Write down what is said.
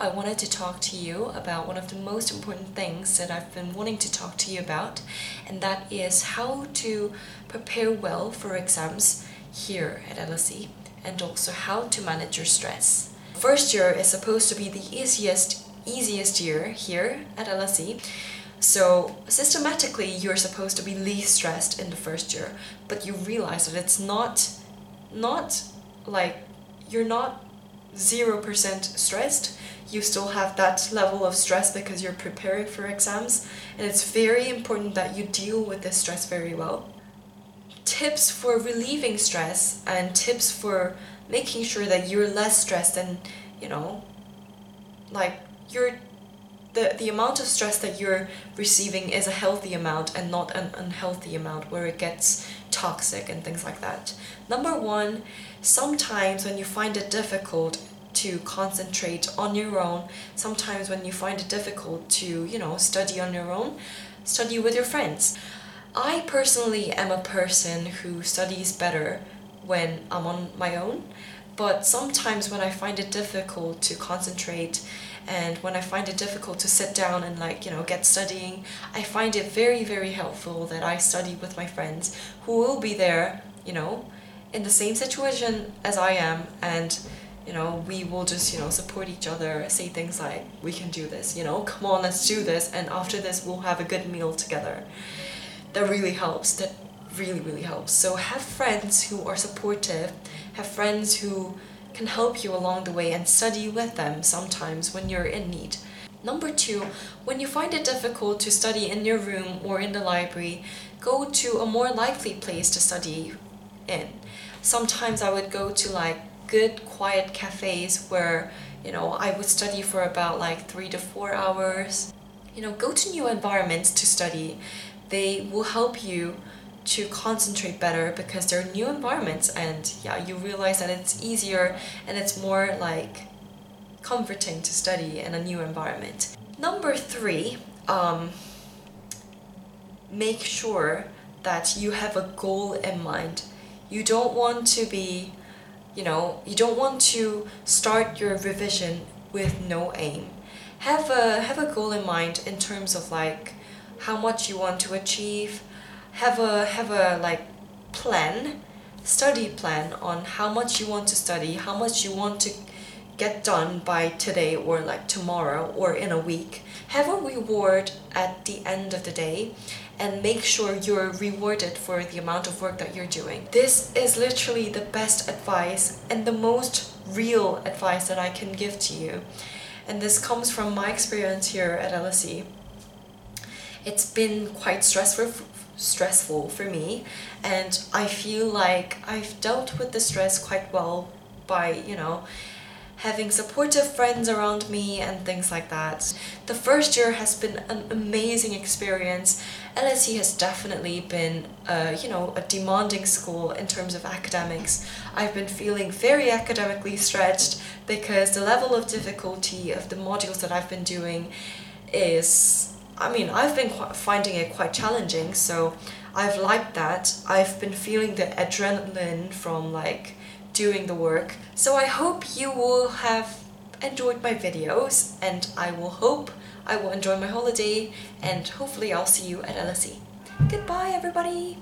I wanted to talk to you about one of the most important things that I've been wanting to talk to you about, and that is how to prepare well for exams here at LSE and also how to manage your stress. First year is supposed to be the easiest easiest year here at LSE. So systematically you're supposed to be least stressed in the first year, but you realize that it's not not like you're not 0% stressed. You still have that level of stress because you're preparing for exams, and it's very important that you deal with this stress very well. Tips for relieving stress and tips for making sure that you're less stressed and, you know, like you're the, the amount of stress that you're receiving is a healthy amount and not an unhealthy amount where it gets toxic and things like that. Number one, sometimes when you find it difficult to concentrate on your own, sometimes when you find it difficult to, you know, study on your own, study with your friends. I personally am a person who studies better when I'm on my own, but sometimes when I find it difficult to concentrate and when I find it difficult to sit down and like you know get studying I find it very very helpful that I study with my friends who will be there you know in the same situation as I am and you know we will just you know support each other say things like we can do this you know come on let's do this and after this we'll have a good meal together. That really helps. That really really helps. So have friends who are supportive have friends who can help you along the way and study with them sometimes when you're in need. Number two, when you find it difficult to study in your room or in the library, go to a more likely place to study in. Sometimes I would go to like good quiet cafes where you know I would study for about like three to four hours. You know, go to new environments to study. They will help you to concentrate better because they're new environments and yeah you realize that it's easier and it's more like comforting to study in a new environment. Number three um, make sure that you have a goal in mind. You don't want to be you know you don't want to start your revision with no aim. Have a have a goal in mind in terms of like how much you want to achieve have a have a like plan study plan on how much you want to study how much you want to get done by today or like tomorrow or in a week. Have a reward at the end of the day and make sure you're rewarded for the amount of work that you're doing. This is literally the best advice and the most real advice that I can give to you. And this comes from my experience here at LSE it's been quite stressful stressful for me and I feel like I've dealt with the stress quite well by, you know, having supportive friends around me and things like that. The first year has been an amazing experience. LSE has definitely been, uh, you know, a demanding school in terms of academics. I've been feeling very academically stretched because the level of difficulty of the modules that I've been doing is I mean, I've been finding it quite challenging, so I've liked that. I've been feeling the adrenaline from like doing the work. So I hope you will have enjoyed my videos and I will hope I will enjoy my holiday and hopefully I'll see you at LSE. Goodbye everybody!